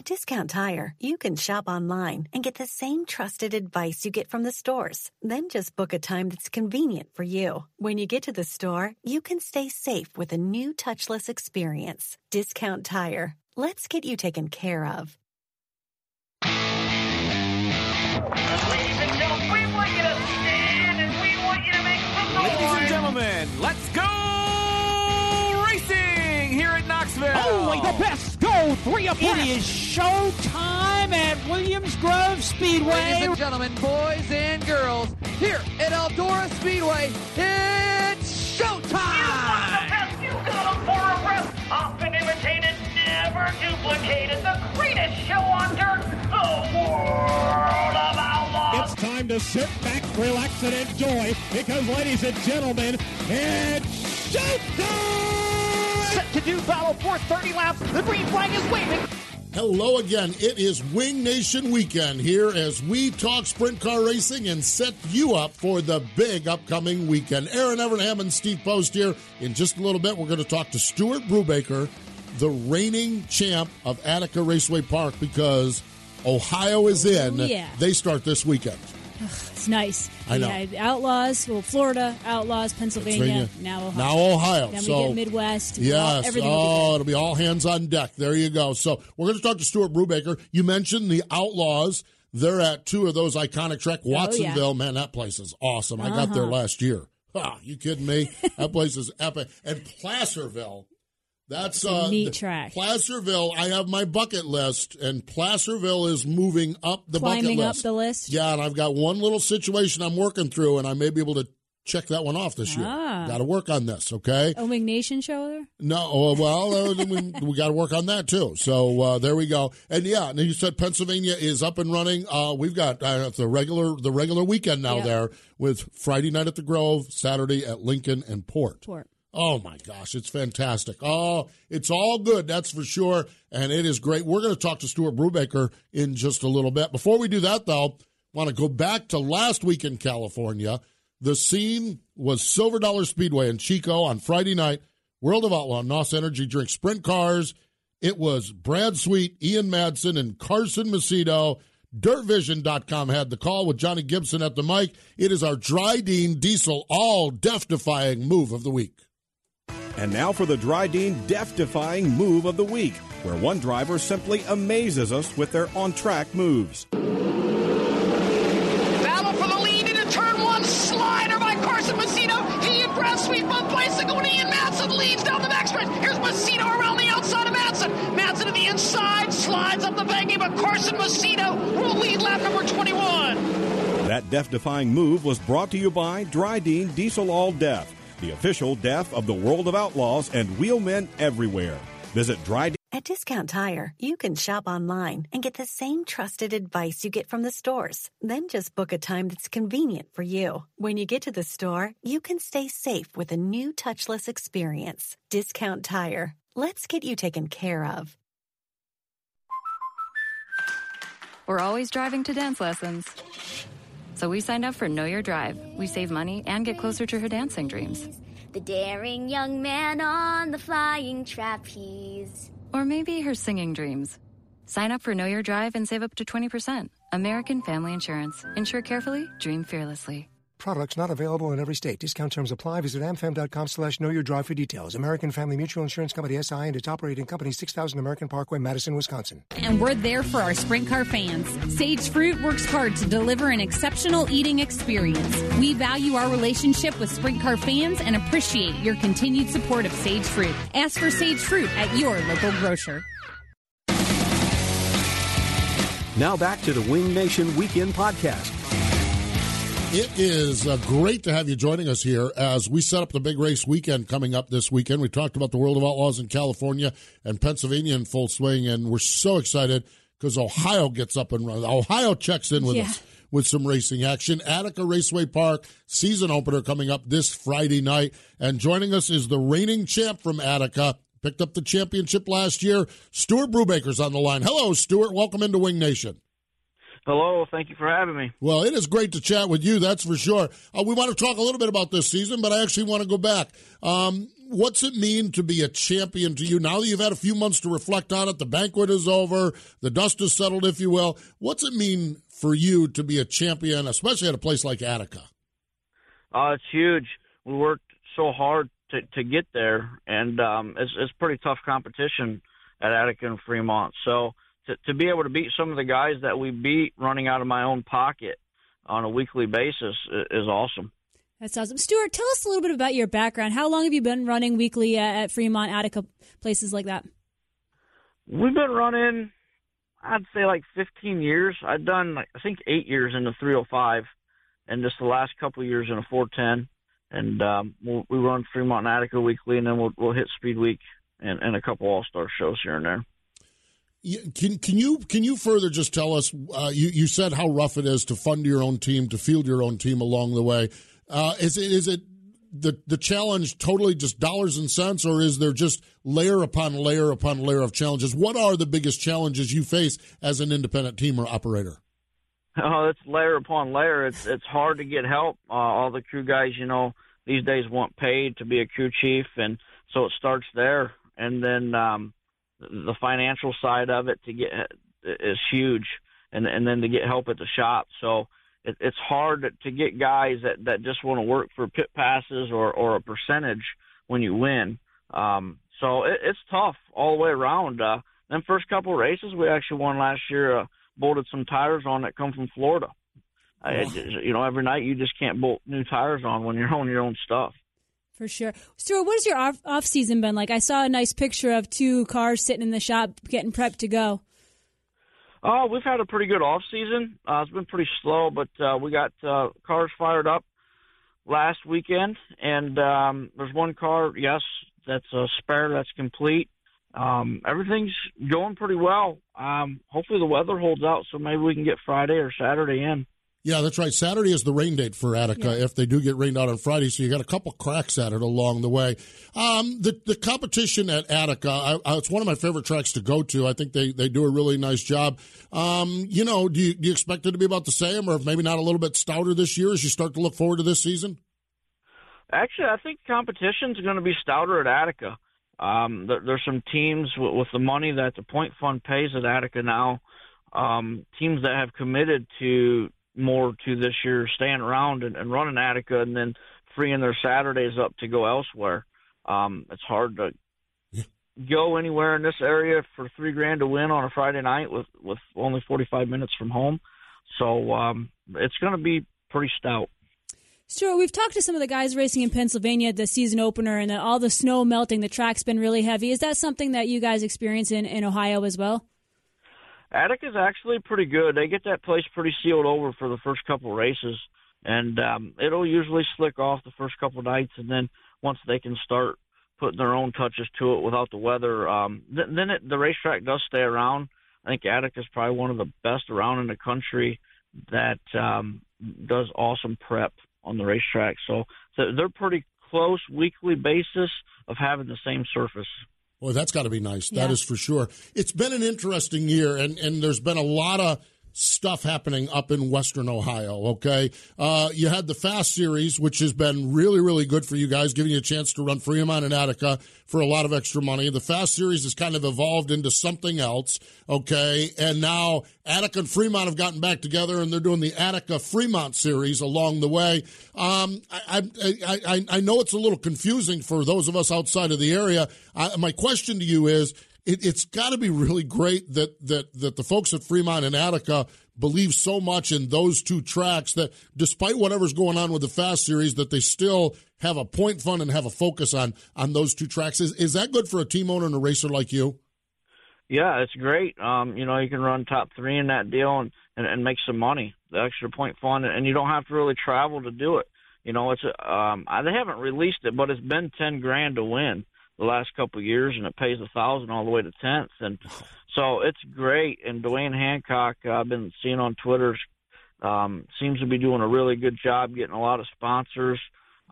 At Discount Tire, you can shop online and get the same trusted advice you get from the stores. Then just book a time that's convenient for you. When you get to the store, you can stay safe with a new touchless experience. Discount Tire. Let's get you taken care of. Ladies and gentlemen. Ladies and gentlemen, let's Knoxville. Only the best go three abreast. It is show time at Williams Grove Speedway. Ladies and gentlemen, boys and girls, here at Eldora Speedway, it's showtime! You got them for a rest. Often imitated, never duplicated. The greatest show on dirt, the world of outlaws. It's time to sit back, relax, and enjoy because, ladies and gentlemen, it's showtime! Set to do battle for 30 laps. The green flag is waving. Hello again. It is Wing Nation weekend here as we talk sprint car racing and set you up for the big upcoming weekend. Erin Evernham and Steve Post here. In just a little bit, we're going to talk to Stuart Brubaker, the reigning champ of Attica Raceway Park, because Ohio is in. Oh, yeah. They start this weekend. It's nice. I know. Had Outlaws, well, Florida, Outlaws, Pennsylvania, Pennsylvania. now Ohio. Now Ohio. Then So- we get Midwest. All- Yes. will oh, it'll be all hands on deck. There you go. So we're going to talk to Stuart Brubaker. You mentioned the Outlaws. They're at two of those iconic track. Oh, yeah. Watsonville, man, that place is awesome. I got there Uh-huh. last year. Ah, you kidding me? that place is epic. And Placerville. That's a uh, neat track. Placerville. I have my bucket list, and Placerville is moving up the Climbing bucket up list. the list. Yeah, and I've got one little situation I'm working through, and I may be able to check that one off this year. Ah. Got to work on this, okay? Oh, Nation show there? No, uh, well, uh, we, we got to work on that too. So uh, there we go. And yeah, you said Pennsylvania is up and running. Uh, we've got uh, the regular the regular weekend now Yep. there with Friday night at the Grove, Saturday at Lincoln and Port. Port. Oh my gosh, it's fantastic. Oh, it's all good, that's for sure. And it is great. We're going to talk to Stuart Brubaker in just a little bit. Before we do that, though, want to go back to last week in California. The scene was Silver Dollar Speedway in Chico on Friday night. World of Outlaw, NOS Energy Drink Sprint Cars. It was Brad Sweet, Ian Madsen, and Carson Macedo. DirtVision.com had the call with Johnny Gibson at the mic. It is our Drydene Diesel all death defying move of the week. And now for the Drydene death defying move of the week, where one driver simply amazes us with their on track moves. Battle for the lead into turn one. Slider by Carson Macedo. He and Brad Sweet both bicycle and Ian Madsen leads down the backstretch. Here's Macedo around the outside of Madsen. Madsen to the inside, slides up the banking, but Carson Macedo will lead lap number 21. That death defying move was brought to you by Drydene Diesel All Death, the official death of the world of outlaws and wheelmen everywhere. Visit Dry. At Discount Tire, you can shop online and get the same trusted advice you get from the stores. Then just book a time that's convenient for you. When you get to the store, you can stay safe with a new touchless experience. Discount Tire. Let's get you taken care of. We're always driving to dance lessons. So we signed up for Know Your Drive. We save money and get closer to her dancing dreams. The daring young man on the flying trapeze. Or maybe her singing dreams. Sign up for Know Your Drive and save up to 20%. American Family Insurance. Insure carefully, dream fearlessly. Products not available in every state. Discount terms apply. Visit amfam.com slash know your drive for details. American Family Mutual Insurance Company SI and its operating company 6000 American Parkway, Madison, Wisconsin. And we're there for our sprint car fans. Sage Fruit works hard to deliver an exceptional eating experience. We value our relationship with sprint car fans and appreciate your continued support of Sage Fruit. Ask for Sage Fruit at your local grocer. Now back to the Wing Nation Weekend Podcast. It is uh, great to have you joining us here as we set up the big race weekend coming up this weekend. We talked about the World of Outlaws in California and Pennsylvania in full swing, and we're so excited because Ohio gets up and runs. Ohio checks in with Yeah. us with some racing action. Attica Raceway Park season opener coming up this Friday night, and joining us is the reigning champ from Attica. Picked up the championship last year. Stuart Brubaker's on the line. Hello, Stuart. Welcome into Wing Nation. Hello, thank you for having me. Well, it is great to chat with you, that's for sure. Uh, we want to talk a little bit about this season, but I actually want to go back. Um, what's it mean to be a champion to you now that you've had a few months to reflect on it? The banquet is over, the dust is settled, if you will. What's it mean for you to be a champion, especially at a place like Attica? Uh, it's huge. We worked so hard to to get there, and um, it's it's pretty tough competition at Attica and Fremont. So to to be able to beat some of the guys that we beat running out of my own pocket on a weekly basis is awesome. That's awesome. Stuart, tell us a little bit about your background. How long have you been running weekly at, at Fremont, Attica, places like that? We've been running, I'd say like 15 years. I've done like, I think eight years in the 305, and just the last couple of years in a 410. And um, we'll, we run Fremont and Attica weekly, and then we'll we'll hit Speed Week and, and a couple All Star shows here and there. Can can you can you further just tell us? Uh, you you said how rough it is to fund your own team, to field your own team along the way. Uh, is it is it the the challenge totally just dollars and cents, or is there just layer upon layer upon layer of challenges? What are the biggest challenges you face as an independent team or operator? Oh, it's layer upon layer. It's it's hard to get help. Uh, all the crew guys, you know, these days want paid to be a crew chief, and so it starts there. And then um, the financial side of it to get is huge, and and then to get help at the shop. So it, it's hard to get guys that that just want to work for pit passes or or a percentage when you win. Um, so it, it's tough all the way around. Uh, then first couple races we actually won last year. Uh, bolted some tires on that come from Florida. I, you know, every night you just can't bolt new tires on when you're on your own stuff. For sure. Stuart, what has your off, off season been like? I saw a nice picture of two cars sitting in the shop getting prepped to go. Oh, we've had a pretty good off season. Uh, it's been pretty slow, but uh, we got uh, cars fired up last weekend, and um, there's one car, yes, that's a spare, that's complete. Um, everything's going pretty well. Um, hopefully the weather holds out, so maybe we can get Friday or Saturday in. Yeah, that's right. Saturday is the rain date for Attica if they do get rained out on Friday. So you got a couple cracks at it along the way. Um, the the competition at Attica, I, I, it's one of my favorite tracks to go to. I think they, they do a really nice job. Um, you know, do you, do you expect it to be about the same, or maybe not a little bit stouter this year as you start to look forward to this season? Actually, I think competition's going to be stouter at Attica. Um, there, there's some teams with, with the money that the point fund pays at Attica now. Um, teams that have committed to more to this year, staying around and, and running Attica, and then freeing their Saturdays up to go elsewhere. Um, it's hard to go anywhere in this area for three grand to win on a Friday night with with only 45 minutes from home. So um, it's going to be pretty stout. Stuart, we've talked to some of the guys racing in Pennsylvania at the season opener, and all the snow melting, the track's been really heavy. Is that something that you guys experience in, in Ohio as well? Attica's actually pretty good. They get that place pretty sealed over for the first couple races, and um, it'll usually slick off the first couple nights, and then once they can start putting their own touches to it without the weather, um, th- then it, the racetrack does stay around. I think Attica's probably one of the best around in the country that um, does awesome prep on the racetrack. So, so they're pretty close weekly basis of having the same surface. Boy, that's got to be nice. Yeah. That is for sure. It's been an interesting year, and, and there's been a lot of stuff happening up in Western Ohio. Okay, uh, you had the Fast Series, which has been really, really good for you guys, giving you a chance to run Fremont and Attica for a lot of extra money. The Fast Series has kind of evolved into something else. Okay, and now Attica and Fremont have gotten back together, and they're doing the Attica Fremont Series along the way. Um, I, I, I, I know it's a little confusing for those of us outside of the area. My question to you is it, has got to be really great that that that the folks at Fremont and Attica believe so much in those two tracks that despite whatever's going on with the Fast Series, that they still have a point fund and have a focus on on those two tracks. Is is that good for a team owner and a racer like you? Yeah, it's great. Um, you know, you can run top three in that deal and, and, and make some money, the extra point fund, and you don't have to really travel to do it. You know, it's um, I, they haven't released it, but it's been ten grand to win the last couple of years, and it pays a thousand all the way to tenth, and so it's great. And Dwayne Hancock, I've been seeing on Twitter, um, seems to be doing a really good job getting a lot of sponsors.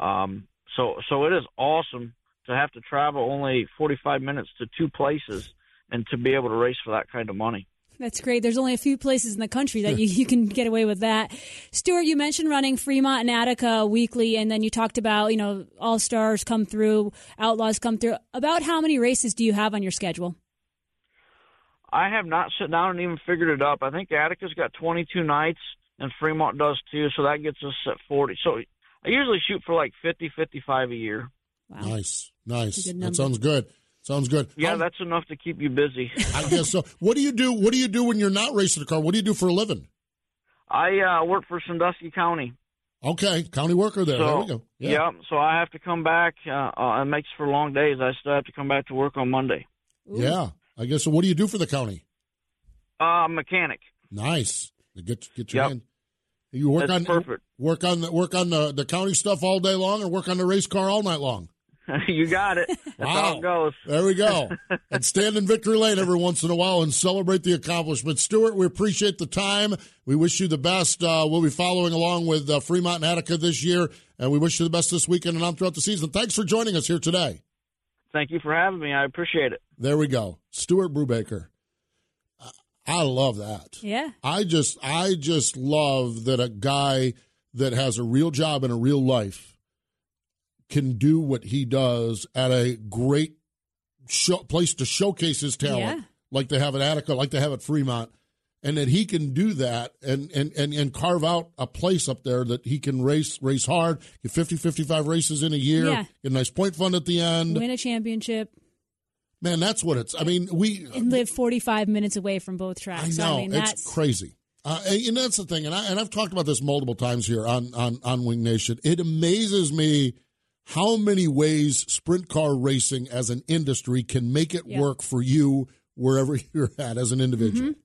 Um, so so it is awesome to have to travel only 45 minutes to two places and to be able to race for that kind of money. That's great. There's only a few places in the country that you, you can get away with that. Stuart, you mentioned running Fremont and Attica weekly, and then you talked about, you know, All Stars come through, Outlaws come through. About how many races do you have on your schedule? I have not sat down and even figured it up. I think Attica's got 22 nights, and Fremont does too, so that gets us at 40. So I usually shoot for like 50, 55 a year. Wow. Nice, nice. That sounds good. Sounds good. Yeah, um, that's enough to keep you busy. I guess so. What do you do? What do you do when you're not racing a car? What do you do for a living? I uh, work for Sandusky County. Okay, county worker there. So, there we go. Yeah. yeah. so I have to come back. Uh, uh, it makes for long days. I still have to come back to work on Monday. Ooh. Yeah, I guess so. What do you do for the county? Uh, mechanic. Nice. Get get your yep. hand. You work That's on perfect. work on the work on the, the county stuff all day long, or work on the race car all night long. you got it. That's wow. how it goes. There we go. and stand in victory lane every once in a while and celebrate the accomplishment. Stuart, we appreciate the time. We wish you the best. Uh, we'll be following along with uh, Fremont and Attica this year, and we wish you the best this weekend and on throughout the season. Thanks for joining us here today. Thank you for having me. I appreciate it. There we go. Stuart Brubaker. I love that. Yeah. I just I just love that a guy that has a real job and a real life can do what he does at a great show, place to showcase his talent, yeah. like they have at Attica, like they have at Fremont, and that he can do that and, and, and, and carve out a place up there that he can race race hard, get 50, 55 races in a year, Yeah. get a nice point fund at the end. Win a championship Man, that's what it's. I mean, we and live 45 minutes away from both tracks. I know mean, it's that's crazy. Uh, and and that's the thing, and I and I've talked about this multiple times here on on on Wing Nation. It amazes me how many ways sprint car racing as an industry can make it Yeah. work for you wherever you're at as an individual. Mm-hmm.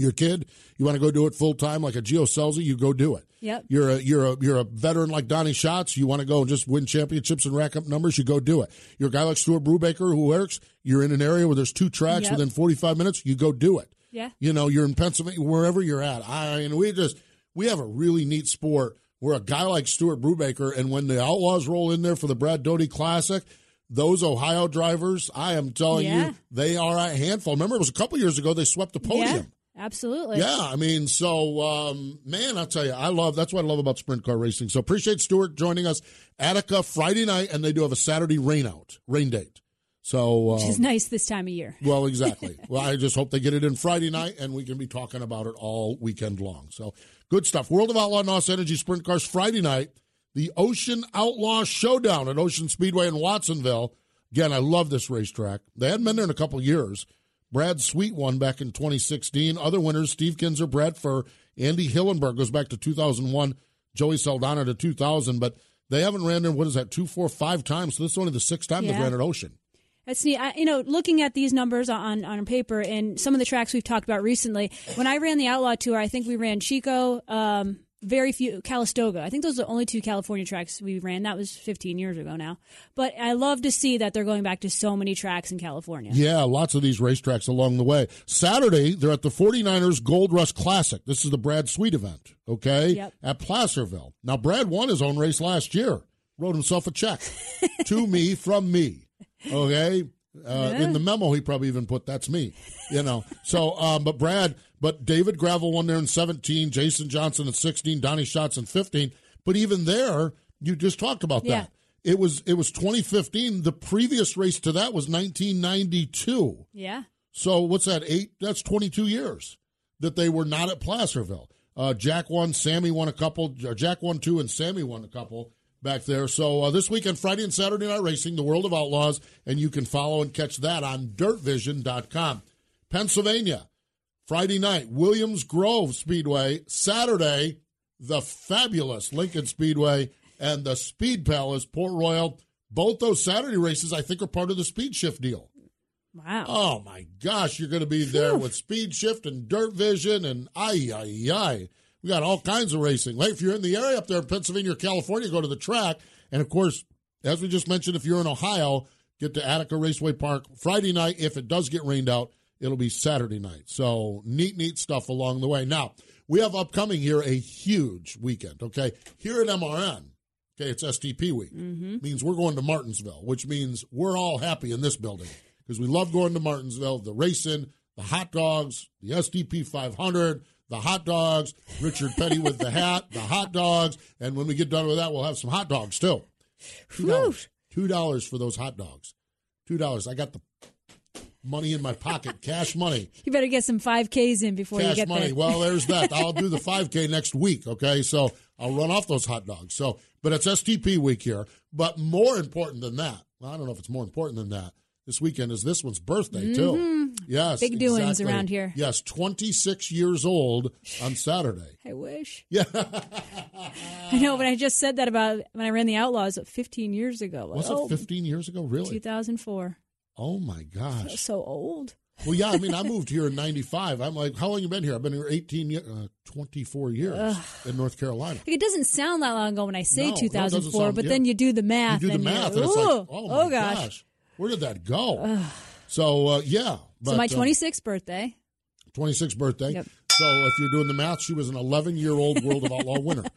Your kid, you want to go do it full time like a Gio Scelzi, you go do it. Yep. You're a you're a you're a veteran like Donny Schatz. You want to go and just win championships and rack up numbers. You go do it. You're a guy like Stuart Brubaker who works. You're in an area where there's two tracks Yep. within 45 minutes. You go do it. Yeah. You know, you're in Pennsylvania, wherever you're at. I and we just we have a really neat sport where a guy like Stuart Brubaker, and when the Outlaws roll in there for the Brad Doty Classic, those Ohio drivers, I am telling Yeah. you, they are a handful. Remember, it was a couple years ago they swept the podium. Yeah, absolutely. Yeah, I mean, so um, man, I'll tell you, I love that's what I love about sprint car racing. So appreciate Stuart joining us. Attica Friday night, and they do have a Saturday rain out, rain date. So Which is um, nice this time of year. well, exactly. well, I just hope they get it in Friday night, and we can be talking about it all weekend long. So good stuff. World of Outlaw NOS Energy Sprint Cars Friday night, the Ocean Outlaw Showdown at Ocean Speedway in Watsonville. Again, I love this racetrack. They hadn't been there in a couple years. Brad Sweet won back in 2016. Other winners: Steve Kinser, Brad Furr, Andy Hillenburg goes back to 2001, Joey Saldana to 2000. But they haven't ran there. What is that? Two, four, five times. So this is only the sixth time they've ran at Ocean. That's neat. I, you know, looking at these numbers on on paper and some of the tracks we've talked about recently. When I ran the Outlaw Tour, I think we ran Chico, um, very few Calistoga. I think those are the only two California tracks we ran. That was 15 years ago now. But I love to see that they're going back to so many tracks in California. Yeah, lots of these racetracks along the way. Saturday, they're at the 49ers Gold Rush Classic. This is the Brad Sweet event, okay? Yep. At Placerville. Now, Brad won his own race last year, wrote himself a check to me from me, okay? Uh, Yeah. In the memo, he probably even put "That's me," you know. So, um, but Brad, But David Gravel won there in 17, Jason Johnson in 16, Donny Schatz in 15. But even there, you just talked about Yeah. that. It was it was 2015. The previous race to that was 1992. Yeah. So what's that? Eight? That's 22 years that they were not at Placerville. Uh, Jack won, Sammy won a couple. Jack won two, and Sammy won a couple back there. So uh, this weekend, Friday and Saturday night racing, the World of Outlaws, and you can follow and catch that on DirtVision.com. Pennsylvania, Friday night, Williams Grove Speedway. Saturday, the fabulous Lincoln Speedway and the Speed Palace Port Royal. Both those Saturday races, I think, are part of the Speed Shift deal. Wow. Oh my gosh, you're going to be there with Speed Shift and Dirt Vision and ay ay ay. We got all kinds of racing. Like if you're in the area up there in Pennsylvania or California, go to the track. And of course, as we just mentioned, if you're in Ohio, get to Attica Raceway Park Friday night. If it does get rained out, it'll be Saturday night. So neat, neat stuff along the way. Now we have upcoming here a huge weekend. Okay, here at MRN. Okay, it's STP week. Mm-hmm. Means we're going to Martinsville, which means we're all happy in this building because we love going to Martinsville. The racing, the hot dogs, the STP 500, the hot dogs, Richard Petty with the hat, the hot dogs, and when we get done with that, we'll have some hot dogs too. Two dollars. Two dollars for those hot dogs. Two dollars. I got the money in my pocket, cash money. You better get some 5Ks in before you Cash get money. there. Well, there's that. I'll do the 5K next week. Okay, so I'll run off those hot dogs. So, but it's STP week here. But more important than that, well, I don't know if it's more important than that. This weekend is this one's birthday too. Mhm. Yes, Big doings exactly. around here. Yes, 26 years old on Saturday. I wish. Yeah, I know, but I just said that about when I ran the Outlaws 15 years ago. Was oh, it 15 years ago? Really? 2004. Oh my gosh. So old. Well, yeah. I mean, I moved here in '95. I'm like, how long you been here? I've been here 18, ye- uh, 24 years Ugh. in North Carolina. Like, it doesn't sound that long ago when I say No, no, 2004, sound- but yeah. then you do the You math. do the math, and it's like, "Ooh, oh my gosh. gosh, where did that go? So uh, yeah, but, so my um, 26th birthday. 26th birthday. Yep. So if you're doing the math, she was an 11 year old World of Outlaw winner.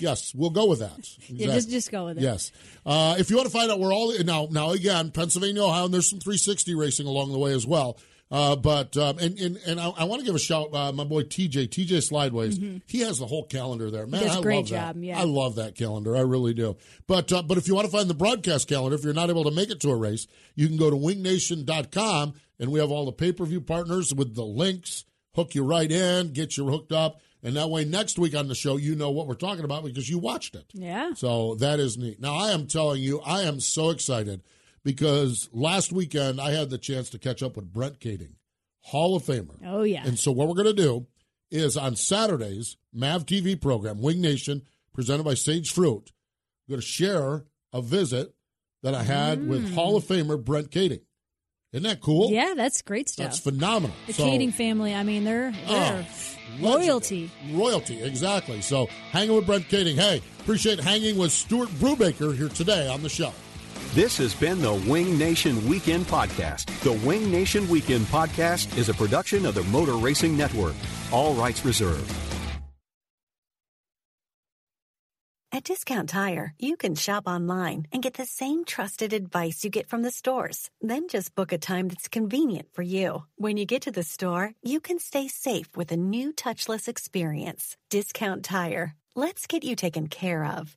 Yes, we'll go with that. Yeah, just just go with it. Yes. Uh, if you want to find out where all now now again Pennsylvania, Ohio, and there's some 360 racing along the way as well. Uh, but um, and and, and I, I want to give a shout, uh, my boy TJ TJ Slideways. Mhm. He has the whole calendar there. Man, I great love job, that. yeah. I love that calendar. I really do. But uh, but if you want to find the broadcast calendar, if you're not able to make it to a race, you can go to wingnation.com and we have all the pay per view partners with the links. Hook you right in, get you hooked up, and that way next week on the show you know what we're talking about because you watched it. Yeah. So that is neat. Now, I am telling you, I am so excited because last weekend I had the chance to catch up with Brent Kaeding, Hall of Famer. Oh, yeah. And so, what we're going to do is on Saturdays, MAV TV program, Wing Nation, presented by Sage Fruit, I'm going to share a visit that I had with Mm. Hall of Famer Brent Kaeding. Isn't that cool? Yeah, that's great stuff. That's phenomenal. The So- Kaeding family, I mean, they're, they're royalty. Royalty, exactly. So hanging with Brent Kaeding. Hey, appreciate hanging with Stuart Brubaker here today on the show. This has been the Wing Nation Weekend Podcast. The Wing Nation Weekend Podcast is a production of the Motor Racing Network. All rights reserved. At Discount Tire, you can shop online and get the same trusted advice you get from the stores. Then just book a time that's convenient for you. When you get to the store, you can stay safe with a new touchless experience. Discount Tire. Let's get you taken care of.